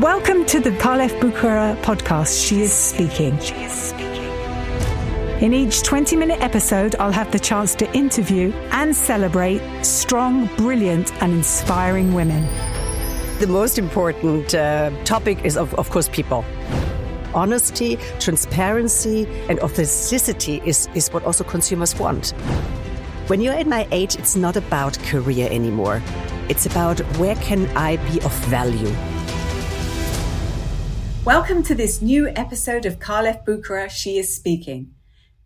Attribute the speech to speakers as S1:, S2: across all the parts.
S1: Welcome to the Kalev Bukara podcast. She is speaking. She is speaking. In each 20 minute episode, I'll have the chance to interview and celebrate strong, brilliant, and inspiring women.
S2: The most important uh, topic is, of, of course, people. Honesty, transparency, and authenticity is, is what also consumers want. When you're at my age, it's not about career anymore. It's about where can I be of value.
S1: Welcome to this new episode of Carl F. Bucherer, She is Speaking.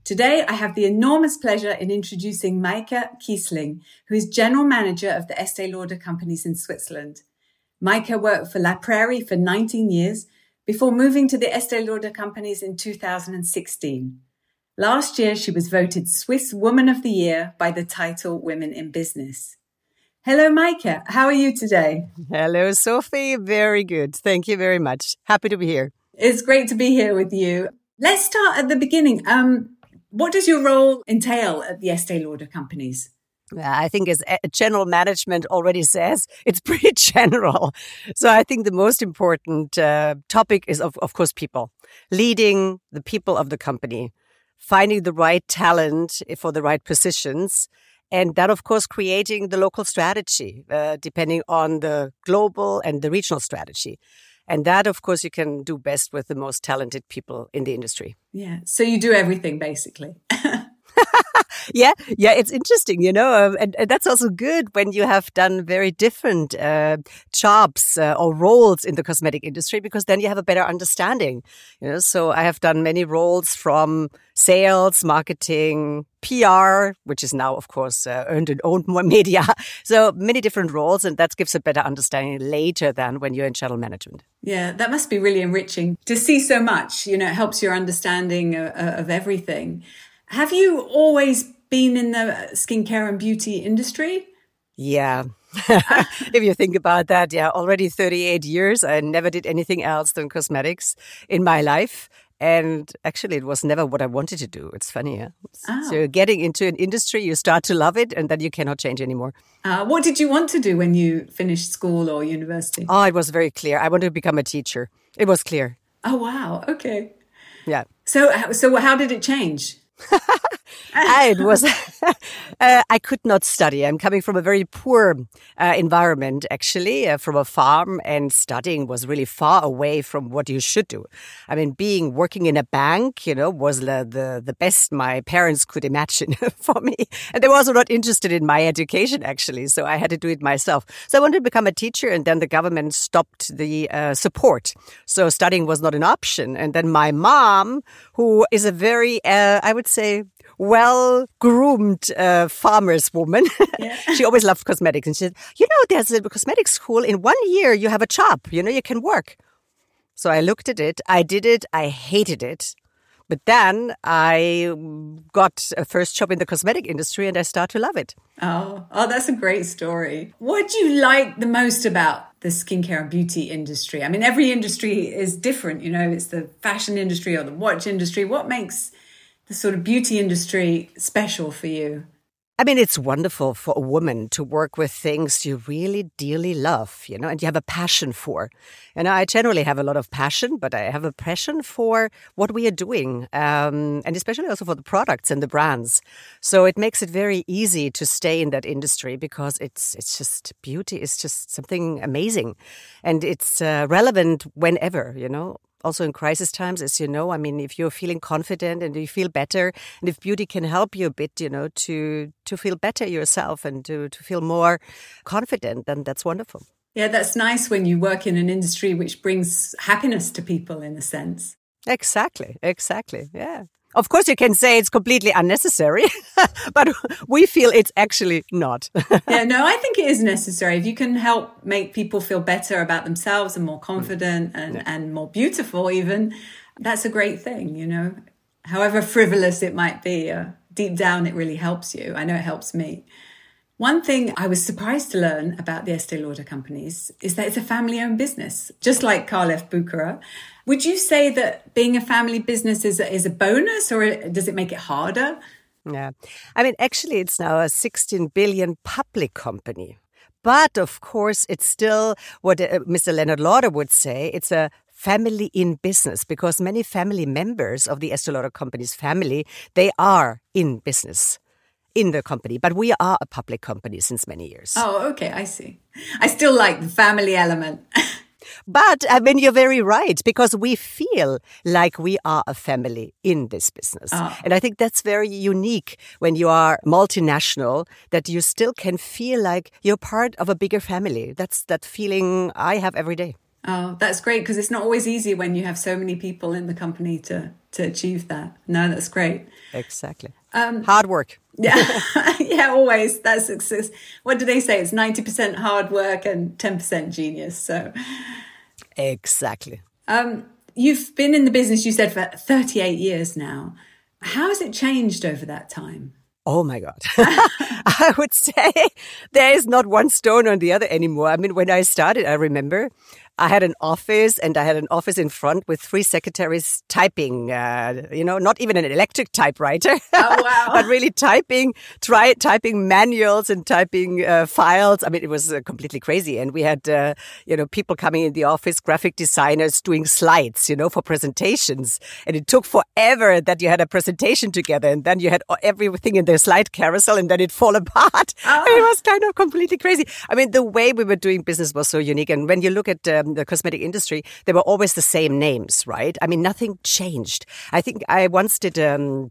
S1: Today, I have the enormous pleasure in introducing Maike Kiesling, who is General Manager of the Estee Lauder companies in Switzerland. Maike worked for La Prairie for 19 years before moving to the Estee Lauder companies in 2016. Last year, she was voted Swiss Woman of the Year by the title Women in Business. Hello, Maike. How are you today?
S2: Hello, Sophie. Very good. Thank you very much. Happy to be here.
S1: It's great to be here with you. Let's start at the beginning. Um, what does your role entail at the Estee Lauder companies?
S2: I think as general management already says, it's pretty general. So I think the most important uh, topic is, of, of course, people, leading the people of the company, finding the right talent for the right positions. And that, of course, creating the local strategy, uh, depending on the global and the regional strategy. And that, of course, you can do best with the most talented people in the industry.
S1: Yeah. So you do everything basically.
S2: yeah, yeah, it's interesting, you know, um, and, and, that's also good when you have done very different uh, jobs uh, or roles in the cosmetic industry because then you have a better understanding. You know, so I have done many roles from sales, marketing, PR, which is now, of course, uh, earned and owned more media. So many different roles, and that gives a better understanding later than when you're in channel management.
S1: Yeah, that must be really enriching to see so much. You know, it helps your understanding of, of everything. Have you always been in the skincare and beauty industry?
S2: Yeah. if you think about that, yeah, already 38 years. I never did anything else than cosmetics in my life. And actually, it was never what I wanted to do. It's funny, yeah. Oh. So, getting into an industry, you start to love it, and then you cannot change anymore.
S1: Uh, what did you want to do when you finished school or university?
S2: Oh, it was very clear. I wanted to become a teacher. It was clear.
S1: Oh, wow. Okay.
S2: Yeah.
S1: So, so how did it change?
S2: it was uh, I could not study. I'm coming from a very poor uh, environment, actually, uh, from a farm, and studying was really far away from what you should do. I mean, being working in a bank, you know, was the the, the best my parents could imagine for me, and they were also not interested in my education, actually. So I had to do it myself. So I wanted to become a teacher, and then the government stopped the uh, support, so studying was not an option. And then my mom, who is a very, uh, I would say, well groomed uh, farmer's woman. Yeah. she always loved cosmetics. And she said, You know, there's a cosmetic school. In one year, you have a job. You know, you can work. So I looked at it. I did it. I hated it. But then I got a first job in the cosmetic industry and I start to love it.
S1: Oh, oh, that's a great story. What do you like the most about the skincare and beauty industry? I mean, every industry is different. You know, it's the fashion industry or the watch industry. What makes the sort of beauty industry special for you?
S2: I mean, it's wonderful for a woman to work with things you really dearly love, you know, and you have a passion for. And I generally have a lot of passion, but I have a passion for what we are doing, um, and especially also for the products and the brands. So it makes it very easy to stay in that industry because it's it's just beauty is just something amazing, and it's uh, relevant whenever, you know also in crisis times, as you know. I mean, if you're feeling confident and you feel better, and if beauty can help you a bit, you know, to to feel better yourself and to to feel more confident, then that's wonderful.
S1: Yeah, that's nice when you work in an industry which brings happiness to people in a sense.
S2: Exactly, exactly. Yeah. Of course, you can say it's completely unnecessary, but we feel it's actually not.
S1: yeah, no, I think it is necessary. If you can help make people feel better about themselves and more confident and, yeah. and more beautiful, even, that's a great thing, you know. However frivolous it might be, uh, deep down, it really helps you. I know it helps me. One thing I was surprised to learn about the Estee Lauder companies is that it's a family owned business, just like Carl F. Bucherer. Would you say that being a family business is a, is a bonus or does it make it harder?
S2: Yeah. I mean, actually, it's now a 16 billion public company But of course, it's still what uh, Mr. Leonard Lauder would say. It's a family in business because many family members of the Estee Lauder company's family, they are in business in the company, but we are a public company since many years.
S1: Oh, okay, I see. I still like the family element.
S2: But I mean, you're very right because we feel like we are a family in this business. Oh. And I think that's very unique when you are multinational that you still can feel like you're part of a bigger family. That's that feeling I have every day.
S1: Oh, that's great because it's not always easy when you have so many people in the company to to achieve that. No, that's great.
S2: Exactly. Um, hard work.
S1: Yeah, yeah, always. That's success. What do they say? It's ninety percent hard work and ten percent genius. So,
S2: exactly.
S1: Um, you've been in the business. You said for thirty-eight years now. How has it changed over that time?
S2: Oh my God. I would say there is not one stone on the other anymore. I mean, when I started, I remember I had an office and I had an office in front with three secretaries typing, uh, you know, not even an electric typewriter,
S1: oh, wow.
S2: but really typing, try typing manuals and typing uh, files. I mean, it was uh, completely crazy. And we had, uh, you know, people coming in the office, graphic designers doing slides, you know, for presentations. And it took forever that you had a presentation together and then you had everything in the slide carousel and then it fall apart. Oh. It was kind of completely crazy. I mean, the way we were doing business was so unique. And when you look at um, the cosmetic industry, they were always the same names, right? I mean, nothing changed. I think I once did um,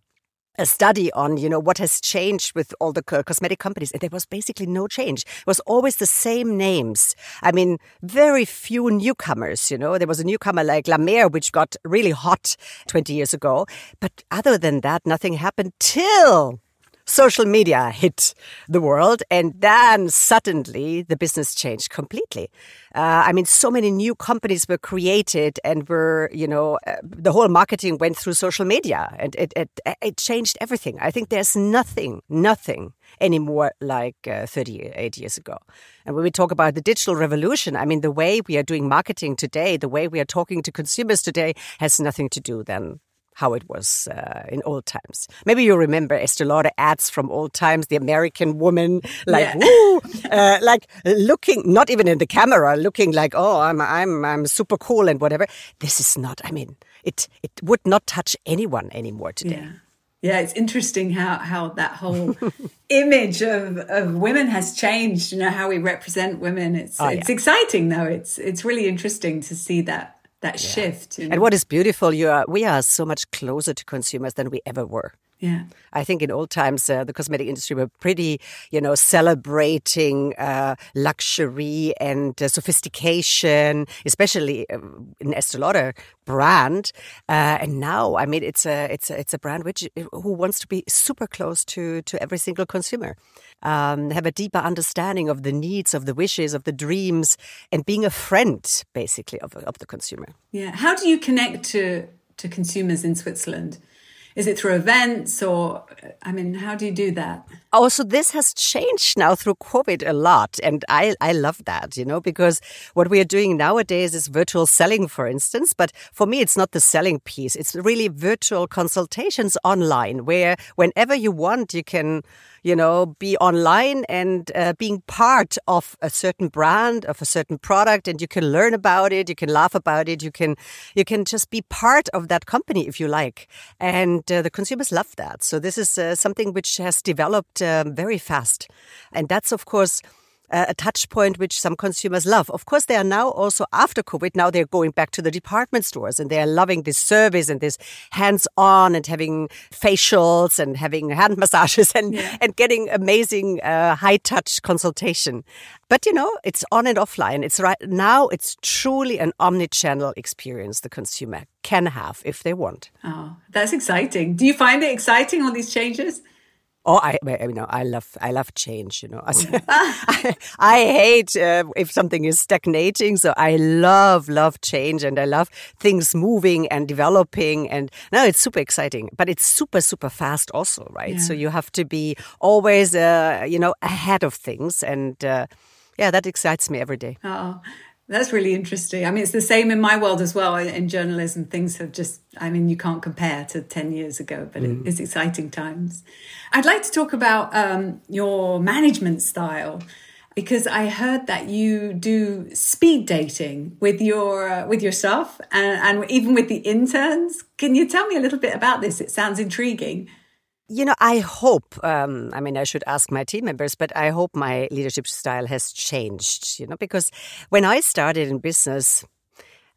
S2: a study on, you know, what has changed with all the cosmetic companies. And there was basically no change. It was always the same names. I mean, very few newcomers, you know. There was a newcomer like La Mer, which got really hot 20 years ago. But other than that, nothing happened till social media hit the world and then suddenly the business changed completely. Uh, I mean, so many new companies were created and were, you know, uh, the whole marketing went through social media and it, it, it changed everything. I think there's nothing, nothing anymore like uh, 38 years ago. And when we talk about the digital revolution, I mean, the way we are doing marketing today, the way we are talking to consumers today has nothing to do then how it was uh, in old times. Maybe you remember Estee Lauder ads from old times, the American woman, like yeah. woo, uh, like looking not even in the camera, looking like oh I'm I'm I'm super cool and whatever. This is not. I mean, it it would not touch anyone anymore today.
S1: Yeah. Yeah, it's interesting how how that whole image of, of women has changed. You know how we represent women. It's oh, it's yeah. exciting though. It's it's really interesting to see that that yeah. shift.
S2: And what is beautiful, you are we are so much closer to consumers than we ever were.
S1: Yeah.
S2: I think in old times, uh, the cosmetic industry were pretty, you know, celebrating uh, luxury and uh, sophistication, especially uh, in Estee Lauder brand. Uh, and now, I mean, it's a it's a, it's a brand which who wants to be super close to to every single consumer, um, have a deeper understanding of the needs, of the wishes, of the dreams, and being a friend, basically, of of the consumer.
S1: Yeah. How do you connect to to consumers in Switzerland? Is it through events or, I mean, how do you do that?
S2: Oh, so this has changed now through COVID a lot. And I, I love that, you know, because what we are doing nowadays is virtual selling, for instance. But for me, it's not the selling piece. It's really virtual consultations online where whenever you want, you can you know, be online and uh, being part of a certain brand, of a certain product, and you can learn about it, you can laugh about it, you can, you can just be part of that company if you like. And uh, the consumers love that. So this is uh, something which has developed um, very fast. And that's, of course, a touch point which some consumers love. Of course, they are now also after COVID, now they're going back to the department stores and they're loving this service and this hands on and having facials and having hand massages and, yeah. and getting amazing uh, high touch consultation. But you know, it's on and offline. It's right now, it's truly an omni channel experience the consumer can have if they want.
S1: Oh, that's exciting. Do you find it exciting, all these changes?
S2: Oh, I, you know, I love, I love change. You know, I, I hate uh, if something is stagnating. So I love, love change, and I love things moving and developing. And no, it's super exciting, but it's super, super fast also, right? Yeah. So you have to be always, uh, you know, ahead of things, and uh, yeah, that excites me every day.
S1: Oh, that's really interesting. I mean, it's the same in my world as well. In journalism, things have just, I mean, you can't compare to 10 years ago, but mm. it's exciting times. I'd like to talk about um, your management style. because I heard that you do speed dating with your uh, with your staff and, and even with the interns. Can you tell me a little bit about this? It sounds intriguing.
S2: You know, I hope, um, I mean, I should ask my team members, but I hope my leadership style has changed, you know, because when I started in business,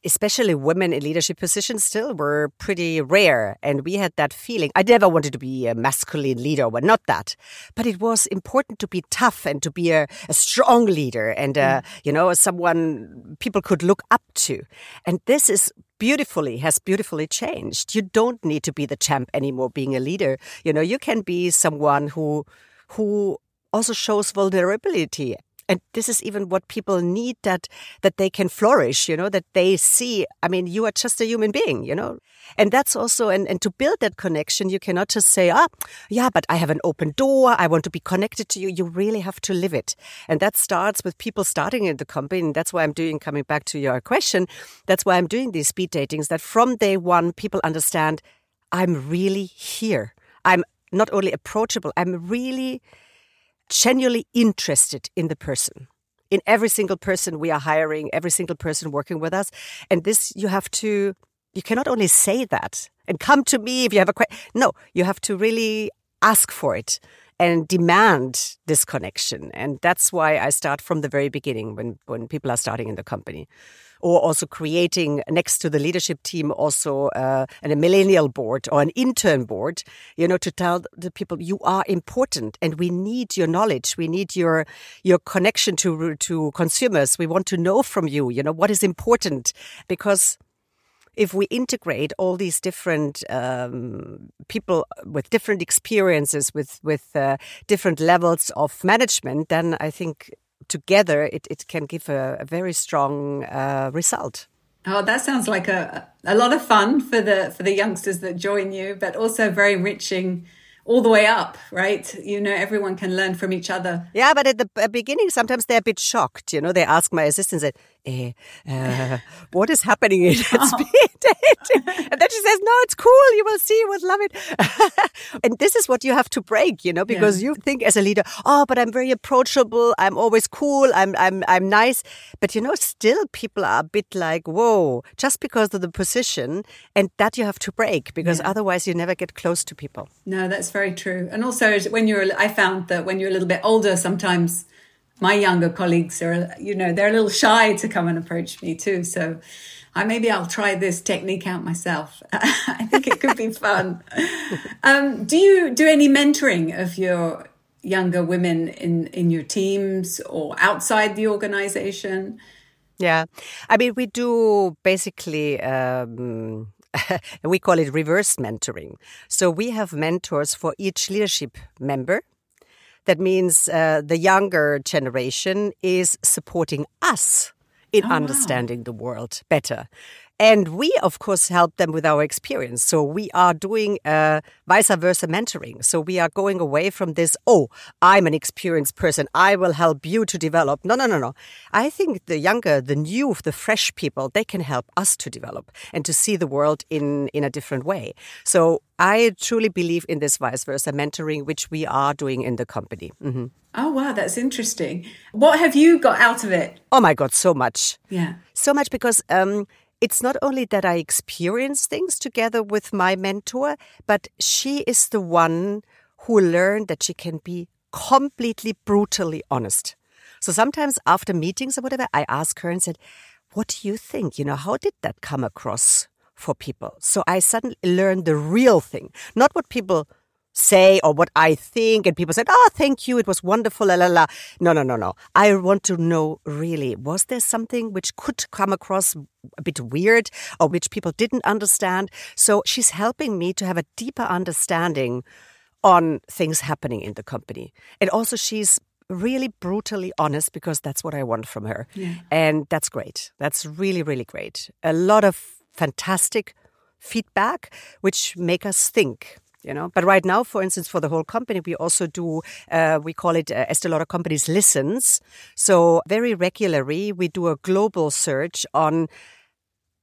S2: especially women in leadership positions still were pretty rare. And we had that feeling. I never wanted to be a masculine leader, well, not that. But it was important to be tough and to be a, a strong leader and, uh, mm. you know, someone people could look up to. And this is beautifully has beautifully changed. You don't need to be the champ anymore being a leader. You know, you can be someone who who also shows vulnerability and this is even what people need that that they can flourish you know that they see. I mean you are just a human being you know? And that's also and, and to build that connection you cannot just say ah yeah but i have an open door. I want to be connected to you. You really have to live it. And that starts with people starting in the company. And that's why i'm doing coming back to your question that's why i'm doing these speed datings that from day one people understand i'm really here. I'm not only approachable i'm really genuinely interested in the person. In every single person we are hiring every single person working with us. And this you have to you cannot only say that and come to me if you have a question no you have to really ask for it and demand this connection. And that's why i start from the very beginning when when people are starting in the company or also creating next to the leadership team also uh, a millennial board or an intern board, you know, to tell the people you are important and we need your knowledge, we need your your connection to to consumers. We want to know from you, you know, what is important because if we integrate all these different um, people with different experiences, with with uh, different levels of management, then I think together, it, it can give a, a very strong uh, result.
S1: Oh, that sounds like a a lot of fun for the for the youngsters that join you, but also very enriching all the way up, right? You know, everyone can learn from each other.
S2: Yeah, but at the beginning, sometimes they're a bit shocked. You know, they ask my assistant, eh, uh, what is happening in that oh. And then she says, no, it's cool. You will see. You will love it. and this is what you have to break, you know, because yeah. you think as a leader, oh, but I'm very approachable. I'm always cool. I'm, I'm, I'm nice. But you know, still people are a bit like, whoa, just because of the position and that you have to break because yeah. otherwise you never get close to people.
S1: No, that's very true. And also when you're, I found that when you're a little bit older, sometimes my younger colleagues are, you know, they're a little shy to come and approach me too. So I, maybe I'll try this technique out myself. I think it could be fun. Um, do you do any mentoring of your younger women in, in your teams or outside the organization?
S2: Yeah. I mean, we do basically, um, we call it reverse mentoring. So we have mentors for each leadership member that means uh, the younger generation is supporting us in oh, understanding wow. the world better. And we, of course, help them with our experience. So we are doing uh, vice versa mentoring. So we are going away from this, oh, I'm an experienced person. I will help you to develop. No, no, no, no. I think the younger, the new, the fresh people, they can help us to develop and to see the world in, in a different way. So I truly believe in this vice versa mentoring, which we are doing in the company.
S1: Mm-hmm. Oh, wow, that's interesting. What have you got out of it?
S2: Oh, my God, so much.
S1: Yeah.
S2: So much because um, it's not only that I experience things together with my mentor, but she is the one who learned that she can be completely brutally honest. So sometimes after meetings or whatever, I ask her and said, What do you think? You know, how did that come across for people? So I suddenly learned the real thing, not what people say or what I think. And people said, Oh, thank you. It was wonderful. La, la, la. No, no, no, no. I want to know really, was there something which could come across a bit weird or which people didn't understand? So she's helping me to have a deeper understanding on things happening in the company. And also she's really brutally honest because that's what I want from her. Yeah. And that's great. That's really, really great. A lot of fantastic feedback, which make us think you know? But right now for instance for the whole company we also do uh, we call it uh, Estee Lauder companies listens. So very regularly we do a global search on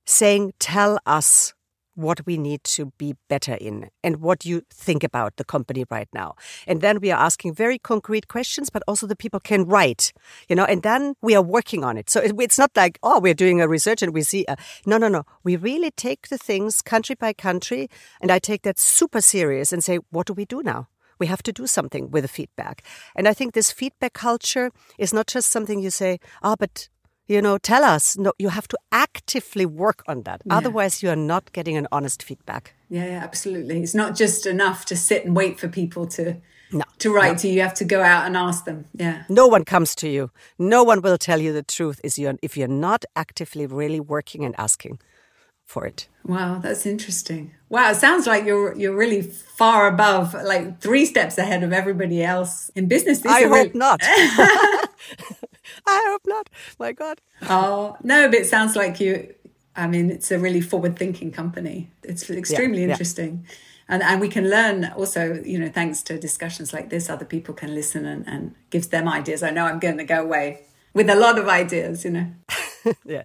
S2: saying tell us what we need to be better in and what you think about the company right now. And then we are asking very concrete questions, but also the people can write, you know, and then we are working on it. So it's not like, oh, we're doing a research and we see, a, no, no, no. We really take the things country by country. And I take that super serious and say, what do we do now? We have to do something with the feedback. And I think this feedback culture is not just something you say, ah, oh, but you know, tell us. No, you have to actively work on that. Yeah. Otherwise, you are not getting an honest feedback.
S1: Yeah, yeah, absolutely. It's not just enough to sit and wait for people to no, to write no. to you. You have to go out and ask them. Yeah.
S2: No one comes to you. No one will tell you the truth is you if you're not actively really working and asking for it.
S1: Wow, that's interesting. Wow, it sounds like you're you're really far above, like three steps ahead of everybody else in business.
S2: These I hope really... not. I hope not. My God.
S1: Oh no, but it sounds like you. I mean, it's a really forward-thinking company. It's extremely yeah, interesting. Yeah. And, and we can learn also, you know, thanks to discussions like this, other people can listen and, and gives them ideas. I know I'm going to go away with a lot of ideas, you know.
S2: yeah.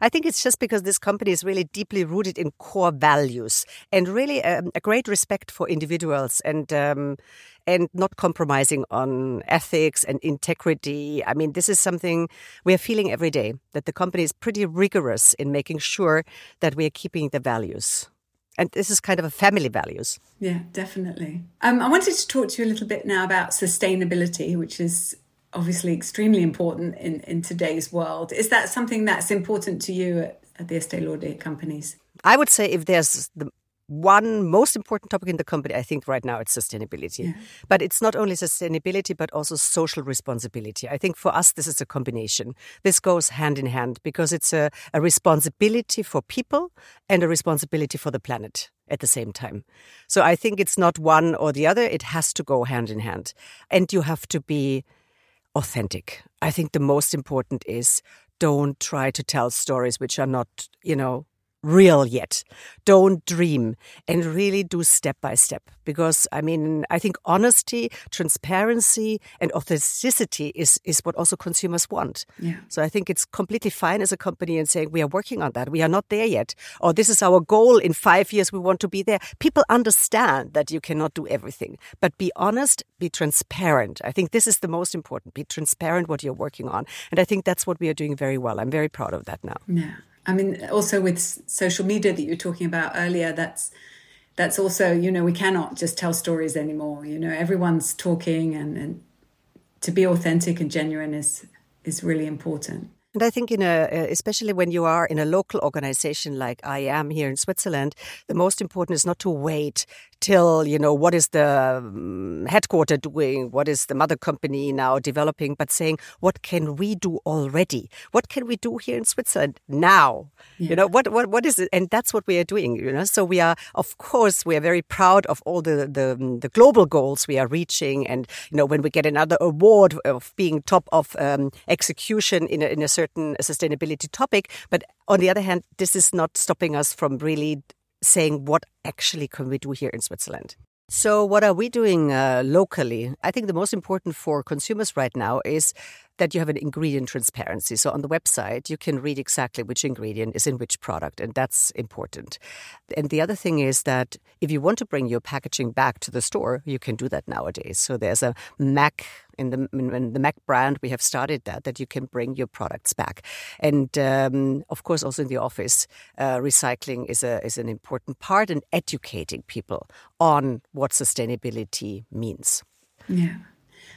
S2: I think it's just because this company is really deeply rooted in core values and really um, a great respect for individuals and um, and not compromising on ethics and integrity. I mean, this is something we are feeling every day that the company is pretty rigorous in making sure that we are keeping the values. And this is kind of a family values.
S1: Yeah, definitely. Um, I wanted to talk to you a little bit now about sustainability, which is obviously extremely important in, in today's world. Is that something that's important to you at, at the Estee Lauder companies?
S2: I would say if there's the one most important topic in the company, I think right now it's sustainability. Yeah. But it's not only sustainability, but also social responsibility. I think for us, this is a combination. This goes hand in hand because it's a, a responsibility for people and a responsibility for the planet at the same time. So I think it's not one or the other. It has to go hand in hand. And you have to be authentic. I think the most important is don't try to tell stories which are not, you know, real yet. Don't dream and really do step by step. Because I mean, I think honesty, transparency, and authenticity is, is what also consumers want. Yeah. So I think it's completely fine as a company and saying we are working on that. We are not there yet. Or this is our goal. In five years, we want to be there. People understand that you cannot do everything, but be honest, be transparent. I think this is the most important. Be transparent what you're working on. And I think that's what we are doing very well. I'm very proud of that now.
S1: Yeah. I mean, also with social media that you were talking about earlier, that's that's also you know we cannot just tell stories anymore. You know, everyone's talking, and, and to be authentic and genuine is is really important.
S2: And I think in a, uh, especially when you are in a local organization like I am here in Switzerland, the most important is not to wait till, you know, what is the um, headquarter doing? What is the mother company now developing? But saying, what can we do already? What can we do here in Switzerland now? Yeah. You know, what, what, what is it? And that's what we are doing, you know. So we are, of course, we are very proud of all the, the, the global goals we are reaching. And, you know, when we get another award of being top of um, execution in a, in a certain certain sustainability topic. But on the other hand, this is not stopping us from really saying what actually can we do here in Switzerland. So, what are we doing uh, locally? I think the most important for consumers right now is that you have an ingredient transparency. So, on the website, you can read exactly which ingredient is in which product, and that's important. And the other thing is that if you want to bring your packaging back to the store, you can do that nowadays. So, there's a MAC in the in the Mac brand, we have started that that you can bring your products back, and um, of course also in the office, uh, recycling is a is an important part and educating people on what sustainability means.
S1: Yeah.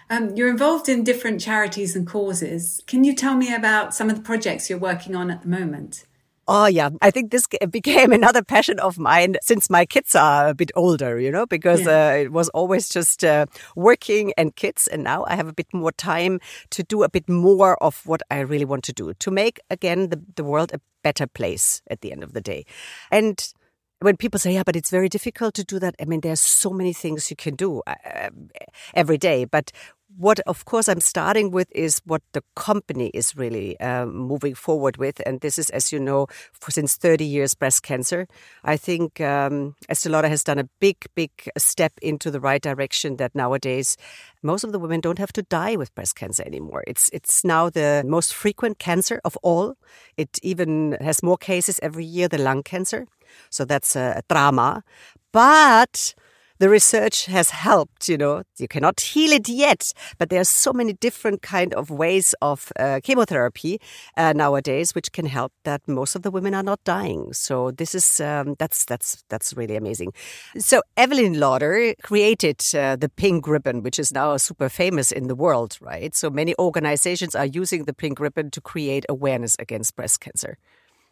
S1: Um, you're involved in different charities and causes. Can you tell me about some of the projects you're working on at the moment?
S2: Oh, yeah. I think this became another passion of mine since my kids are a bit older, you know, because yeah. uh, it was always just uh, working and kids. And now I have a bit more time to do a bit more of what I really want to do to make, again, the, the world a better place at the end of the day. And when people say, yeah, but it's very difficult to do that. I mean, there's so many things you can do uh, every day. But what, of course, I'm starting with is what the company is really um, moving forward with. And this is, as you know, for, since 30 years, breast cancer. I think um, Estee Lauder has done a big, big step into the right direction that nowadays most of the women don't have to die with breast cancer anymore. It's, it's now the most frequent cancer of all. It even has more cases every year than lung cancer. So that's a, drama. But the research has helped you know you cannot heal it yet but there are so many different kind of ways of uh, chemotherapy uh, nowadays which can help that most of the women are not dying. So this is um, that's that's that's really amazing. So evelyn lauder created uh, the pink ribbon which is now super famous in the world right? So many organizations are using the pink ribbon to create awareness against breast cancer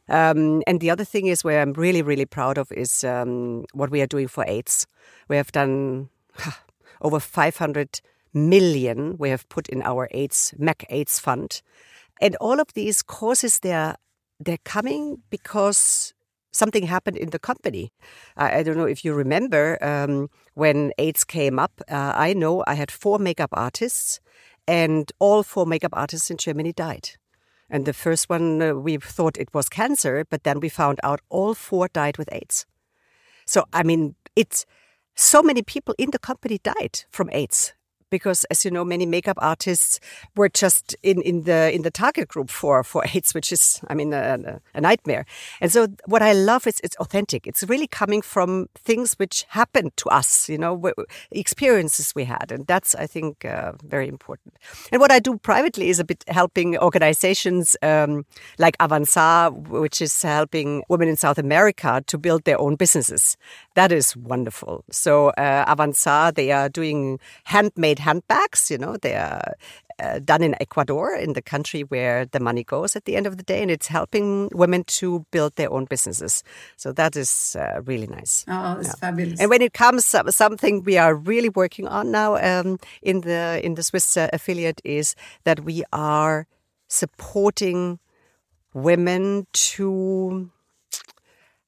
S2: um, and the other thing is where I'm really, really proud of is um, what we are doing for AIDS. We have done over 500 million we have put in our AIDS, MAC AIDS fund. And all of these causes, they're, they're coming because something happened in the company. I, I don't know if you remember um, when AIDS came up. Uh, I know I had four makeup artists, and all four makeup artists in Germany died. And the first one, uh, we thought it was cancer, but then we found out all four died with AIDS. So, I mean, it's so many people in the company died from AIDS because, as you know, many makeup artists were just in, in the in the target group for for AIDS, which is, I mean, a, a nightmare. And so, what I love is it's authentic. It's really coming from things which happened to us, you know, experiences we had, and that's, I think, uh, very important. And what I do privately is a bit helping organizations um, like Avanza, which is helping women in South America to build their own businesses. That is wonderful. So uh, Avanza, they are doing handmade handbags. You know, they are uh, done in Ecuador, in the country where the money goes at the end of the day, and it's helping women to build their own businesses. So that is uh, really nice.
S1: Oh, it's yeah. fabulous!
S2: And when it comes to something we are really working on now um, in the in the Swiss uh, affiliate is that we are supporting women to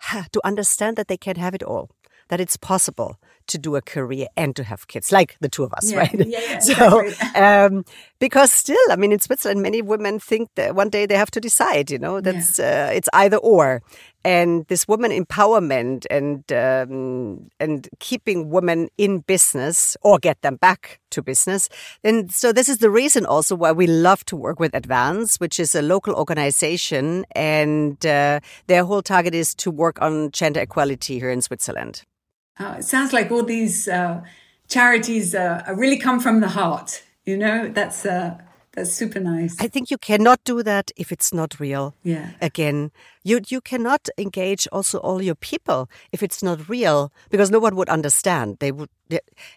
S2: to understand that they can have it all that it's possible to do a career and to have kids, like the two of us,
S1: yeah,
S2: right?
S1: Yeah, yeah,
S2: so, um, because still, I mean, in Switzerland, many women think that one day they have to decide, you know, that's, yeah. uh, it's either or. And this woman empowerment and, um, and keeping women in business or get them back to business. And so this is the reason also why we love to work with Advance, which is a local organization. And, uh, their whole target is to work on gender equality here in Switzerland.
S1: Uh, it sounds like all these uh, charities uh, really come from the heart. You know, that's uh, that's super nice.
S2: I think you cannot do that if it's not real.
S1: Yeah.
S2: Again, you you cannot engage also all your people if it's not real because no one would understand. They would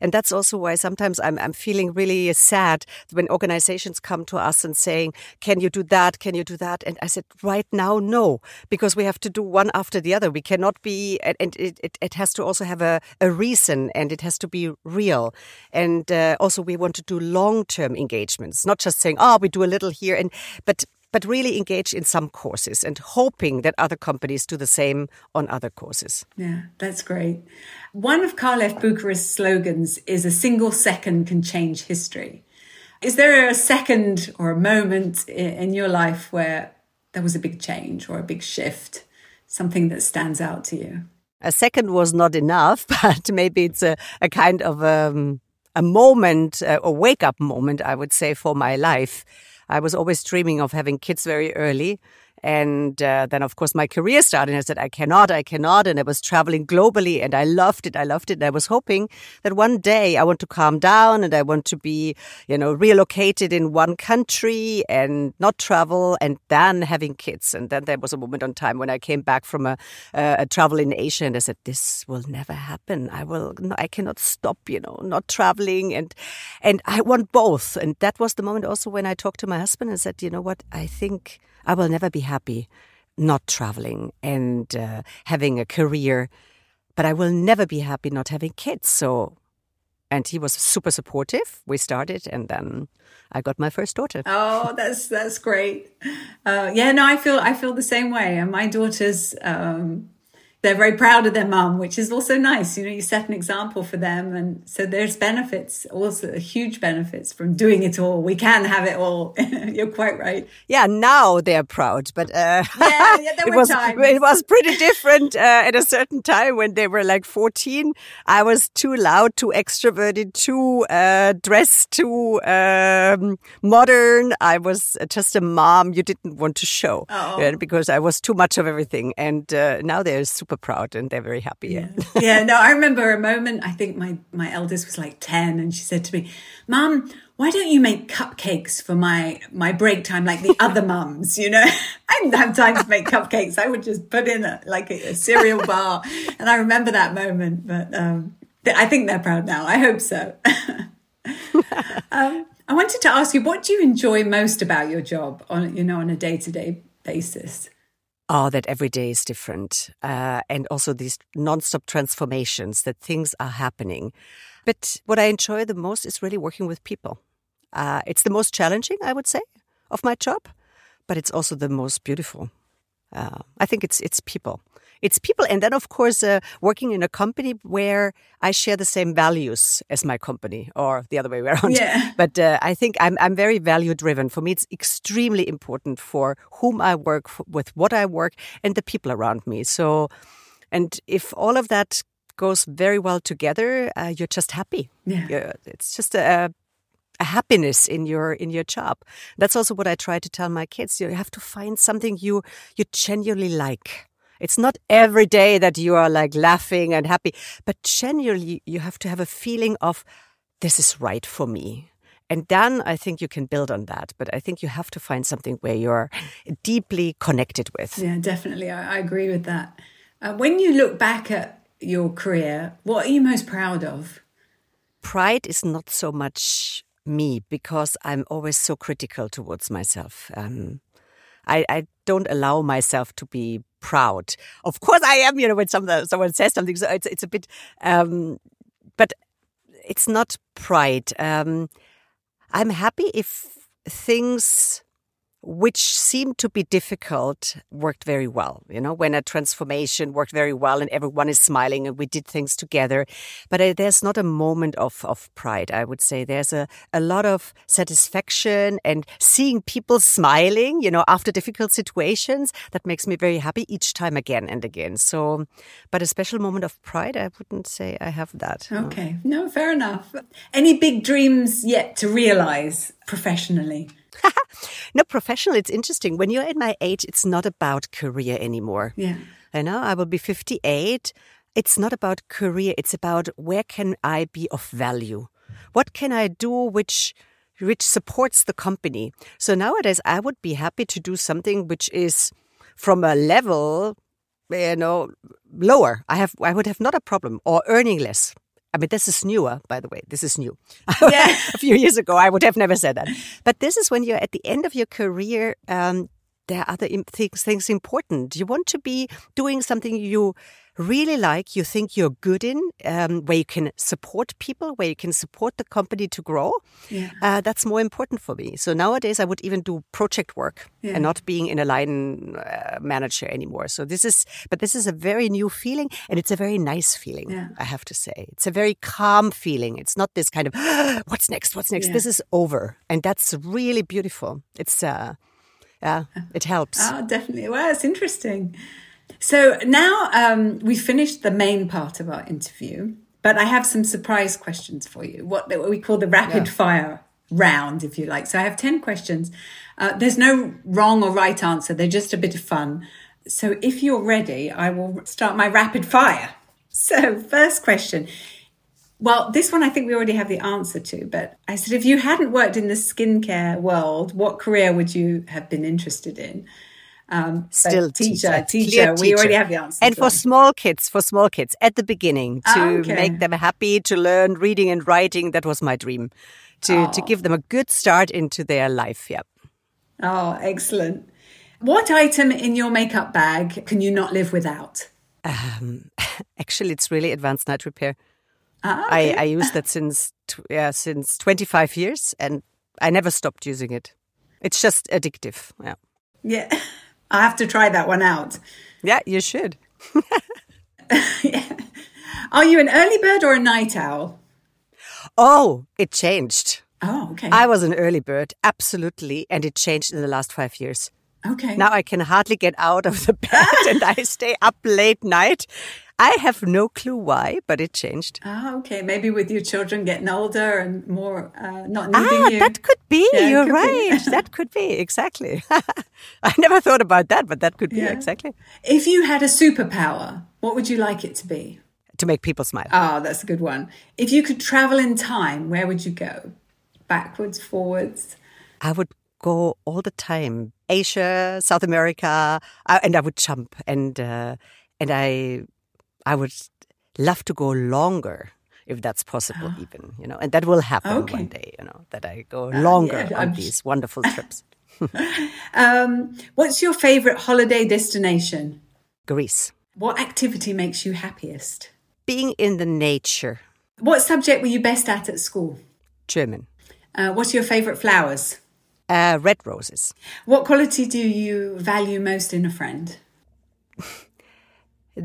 S2: and that's also why sometimes I'm, I'm feeling really sad when organizations come to us and saying, can you do that? Can you do that? And I said, right now, no, because we have to do one after the other. We cannot be, and it, it, it has to also have a, a reason and it has to be real. And uh, also we want to do long-term engagements, not just saying, oh, we do a little here and, but but really engage in some courses and hoping that other companies do the same on other courses.
S1: Yeah, that's great. One of Carl F. Bucherer's slogans is a single second can change history. Is there a second or a moment in your life where there was a big change or a big shift, something that stands out to you?
S2: A second was not enough, but maybe it's a, a kind of um, a moment, a wake up moment, I would say, for my life. I was always dreaming of having kids very early. And uh, then, of course, my career started. And I said, I cannot, I cannot. And I was traveling globally and I loved it. I loved it. And I was hoping that one day I want to calm down and I want to be, you know, relocated in one country and not travel and then having kids. And then there was a moment on time when I came back from a, a travel in Asia and I said, this will never happen. I will, no, I cannot stop, you know, not traveling. And, and I want both. And that was the moment also when I talked to my husband and said, you know what? I think I will never be happy not traveling and uh, having a career, but I will never be happy not having kids. So, and he was super supportive. We started, and then I got my first daughter.
S1: Oh, that's that's great. Uh, yeah, no, I feel I feel the same way. And my daughters. Um, they're very proud of their mum, which is also nice. You know, you set an example for them. And so there's benefits, also huge benefits from doing it all. We can have it all. You're quite right.
S2: Yeah, now they're proud. But
S1: uh, yeah, yeah,
S2: it, was,
S1: times.
S2: it was pretty different uh, at a certain time when they were like 14. I was too loud, too extroverted, too uh, dressed, too um, modern. I was just a mom you didn't want to show
S1: oh.
S2: because I was too much of everything. And uh, now they're super super proud and they're very happy.
S1: Yeah. yeah. No, I remember a moment. I think my my eldest was like ten, and she said to me, "Mom, why don't you make cupcakes for my my break time like the other mums? You know, I didn't have time to make cupcakes. I would just put in a, like a, a cereal bar, and I remember that moment. But um, I think they're proud now. I hope so. um, I wanted to ask you, what do you enjoy most about your job on you know on a day to day basis?
S2: Oh, that every day is different. Uh, and also these non-stop transformations that things are happening. But what I enjoy the most is really working with people. Uh, it's the most challenging, I would say, of my job, but it's also the most beautiful. Uh, I think it's it's people it's people. And then, of course, uh, working in a company where I share the same values as my company or the other way around.
S1: Yeah.
S2: But uh, I think I'm, I'm very value driven. For me, it's extremely important for whom I work, with what I work, and the people around me. So, and if all of that goes very well together, uh, you're just happy.
S1: Yeah.
S2: You're, it's just a, a happiness in your in your job. That's also what I try to tell my kids. You have to find something you you genuinely like. It's not every day that you are like laughing and happy, but genuinely you have to have a feeling of this is right for me. And then I think you can build on that. But I think you have to find something where you're deeply connected with.
S1: Yeah, definitely. I, I agree with that. Uh, when you look back at your career, what are you most proud of?
S2: Pride is not so much me because I'm always so critical towards myself. Um, I, I don't allow myself to be proud. Of course, I am. You know, when someone someone says something, so it's it's a bit, um, but it's not pride. Um, I'm happy if things which seemed to be difficult worked very well. You know, when a transformation worked very well and everyone is smiling and we did things together. But uh, there's not a moment of, of pride, I would say. There's a, a lot of satisfaction and seeing people smiling, you know, after difficult situations. That makes me very happy each time again and again. So, but a special moment of pride, I wouldn't say I have that.
S1: Okay. No, fair enough. Any big dreams yet to realize professionally?
S2: no, professional, it's interesting. When you're at my age, it's not about career anymore.
S1: Yeah.
S2: You know, I will be 58. It's not about career. It's about where can I be of value? What can I do which which supports the company? So nowadays, I would be happy to do something which is from a level, you know, lower. I have, I would have not a problem or earning less. I mean, this is newer, by the way. This is new.
S1: Yeah.
S2: a few years ago, I would have never said that. But this is when you're at the end of your career. Um, there are other things, things important. You want to be doing something you really like, you think you're good in, um, where you can support people, where you can support the company to grow.
S1: Yeah.
S2: Uh, that's more important for me. So nowadays, I would even do project work
S1: Yeah.
S2: and not being in a line uh, manager anymore. So this is, but this is a very new feeling, and it's a very nice feeling.
S1: Yeah.
S2: I have to say, it's a very calm feeling. It's not this kind of what's next, what's next. This is over, and that's really beautiful. It's uh, yeah, it helps.
S1: Oh, definitely. Well, it's interesting. So now um, we've finished the main part of our interview, but I have some surprise questions for you. What, what we call the rapid
S2: Yeah.
S1: fire round, if you like. So I have 10 questions. Uh, there's no wrong or right answer, they're just a bit of fun. So if you're ready, I will start my rapid fire. So, first question. Well, this one I think we already have the answer to, but I said if you hadn't worked in the skincare world, what career would you have been interested in? Um,
S2: Still
S1: teacher,
S2: teacher,
S1: teacher. We already have the answer.
S2: And for
S1: that.
S2: small kids, for small kids at the beginning to
S1: Ah, okay.
S2: make them happy to learn reading and writing, that was my dream. To to
S1: Oh.
S2: give them a good start into their life. Yeah.
S1: oh, excellent. What item in your makeup bag can you not live without?
S2: Um, actually, it's really advanced night repair.
S1: Ah,
S2: I, I use that since yeah since 25 years, and I never stopped using it. It's just addictive. Yeah.
S1: yeah, I have to try that one out.
S2: Yeah, you should.
S1: Are you an early bird or a night owl?
S2: Oh, it changed.
S1: Oh, okay.
S2: I was an early bird, absolutely, and it changed in the last five years.
S1: okay.
S2: Now I can hardly get out of the bed and I stay up late night. I have no clue why, but it changed.
S1: Ah, okay. Maybe with your children getting older and more uh, not needing
S2: ah,
S1: you.
S2: that could be.
S1: Yeah,
S2: You're
S1: could
S2: right.
S1: be.
S2: that could be exactly. I never thought about that, but that could be
S1: Yeah.
S2: exactly
S1: If you had a superpower, what would you like it to be?
S2: to make people smile.
S1: Ah, that's a good one. If you could travel in time, where would you go? Backwards, forwards?
S2: I would go all the time, Asia, South America, uh, and I would jump, and uh, and I I would love to go longer if that's possible, even you know, and that will happen
S1: Ah. Okay.
S2: one day, you know, that I go longer
S1: yeah,
S2: on
S1: I'm-
S2: these wonderful trips.
S1: Um, what's your favorite holiday destination?
S2: Greece,
S1: What activity makes you happiest?
S2: being in the nature,
S1: What subject were you best at at school?
S2: German,
S1: Uh, what's your favorite flowers?
S2: uh, red roses.
S1: What quality do you value most in a friend?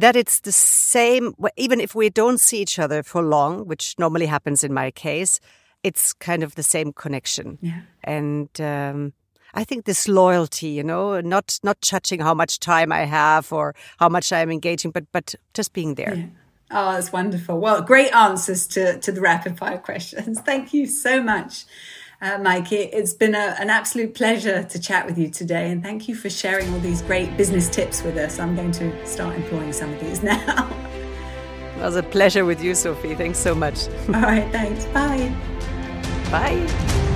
S2: That it's the same even if we don't see each other for long which normally happens in my case it's kind of the same connection
S1: Yeah.
S2: and um, i think this loyalty you know not not judging how much time i have or how much i'm engaging but but just being there
S1: Oh, that's wonderful. Well, great answers to, to the rapid fire questions. Thank you so much, uh, Mikey. It's been a, an absolute pleasure to chat with you today. And thank you for sharing all these great business tips with us. I'm going to start employing some of these now.
S2: it was a pleasure with you sophie thanks so much
S1: all right, thanks. Bye.
S2: bye